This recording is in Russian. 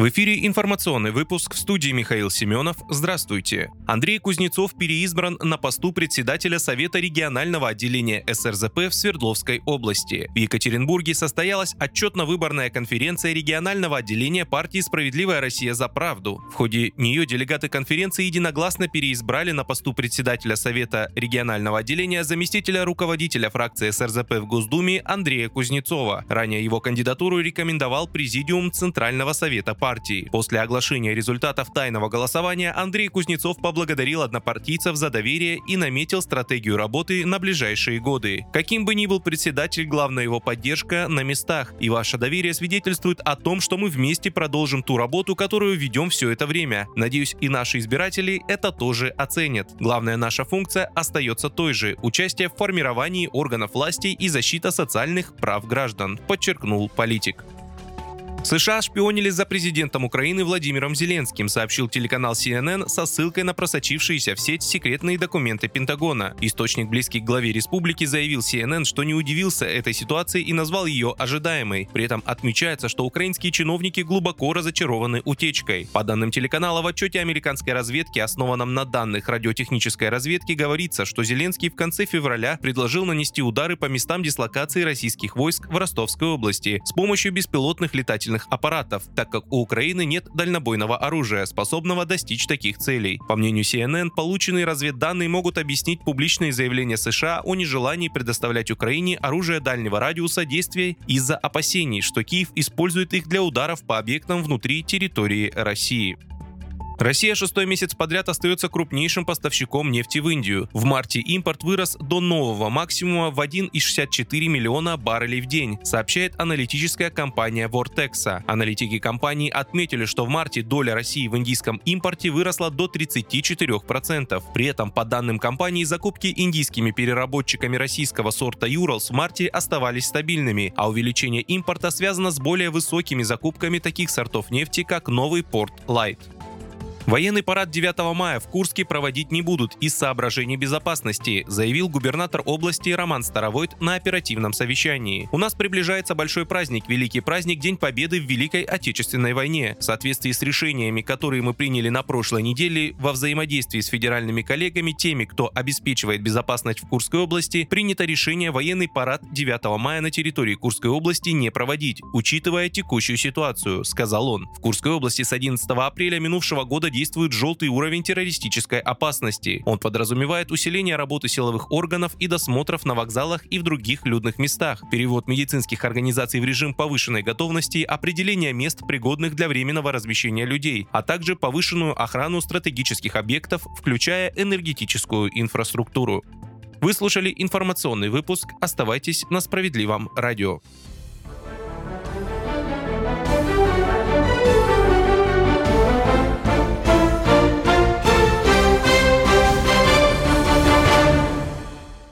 В эфире информационный выпуск в студии Михаил Семенов. Здравствуйте. Андрей Кузнецов переизбран на посту председателя Совета регионального отделения СРЗП в Свердловской области. В Екатеринбурге состоялась отчетно-выборная конференция регионального отделения партии «Справедливая Россия за правду». В ходе нее делегаты конференции единогласно переизбрали на посту председателя Совета регионального отделения заместителя руководителя фракции СРЗП в Госдуме Андрея Кузнецова. Ранее его кандидатуру рекомендовал Президиум Центрального Совета партии партии. После оглашения результатов тайного голосования Андрей Кузнецов поблагодарил однопартийцев за доверие и наметил стратегию работы на ближайшие годы. Каким бы ни был председатель, главная его поддержка на местах, и ваше доверие свидетельствует о том, что мы вместе продолжим ту работу, которую ведем все это время. Надеюсь, и наши избиратели это тоже оценят. Главная наша функция остается той же – участие в формировании органов власти и защита социальных прав граждан, подчеркнул политик. США шпионили за президентом Украины Владимиром Зеленским, сообщил телеканал CNN со ссылкой на просочившиеся в сеть секретные документы Пентагона. Источник, близкий к главе республики, заявил CNN, что не удивился этой ситуации и назвал ее ожидаемой. При этом отмечается, что украинские чиновники глубоко разочарованы утечкой. По данным телеканала, в отчете американской разведки, основанном на данных радиотехнической разведки, говорится, что Зеленский в конце февраля предложил нанести удары по местам дислокации российских войск в Ростовской области с помощью беспилотных летательных летательных аппаратов, так как у Украины нет дальнобойного оружия, способного достичь таких целей. По мнению CNN, полученные разведданные могут объяснить публичные заявления США о нежелании предоставлять Украине оружие дальнего радиуса действия из-за опасений, что Киев использует их для ударов по объектам внутри территории России. Россия шестой месяц подряд остается крупнейшим поставщиком нефти в Индию. В марте импорт вырос до нового максимума в 1,64 миллиона баррелей в день, сообщает аналитическая компания Vortex. Аналитики компании отметили, что в марте доля России в индийском импорте выросла до 34%. При этом, по данным компании, закупки индийскими переработчиками российского сорта Юралс в марте оставались стабильными, а увеличение импорта связано с более высокими закупками таких сортов нефти, как новый порт Light. Военный парад 9 мая в Курске проводить не будут из соображений безопасности, заявил губернатор области Роман Старовойт на оперативном совещании. У нас приближается большой праздник, великий праздник День Победы в Великой Отечественной войне. В соответствии с решениями, которые мы приняли на прошлой неделе, во взаимодействии с федеральными коллегами, теми, кто обеспечивает безопасность в Курской области, принято решение военный парад 9 мая на территории Курской области не проводить, учитывая текущую ситуацию, сказал он. В Курской области с 11 апреля минувшего года действует желтый уровень террористической опасности. Он подразумевает усиление работы силовых органов и досмотров на вокзалах и в других людных местах, перевод медицинских организаций в режим повышенной готовности, определение мест, пригодных для временного размещения людей, а также повышенную охрану стратегических объектов, включая энергетическую инфраструктуру. Вы слушали информационный выпуск. Оставайтесь на справедливом радио.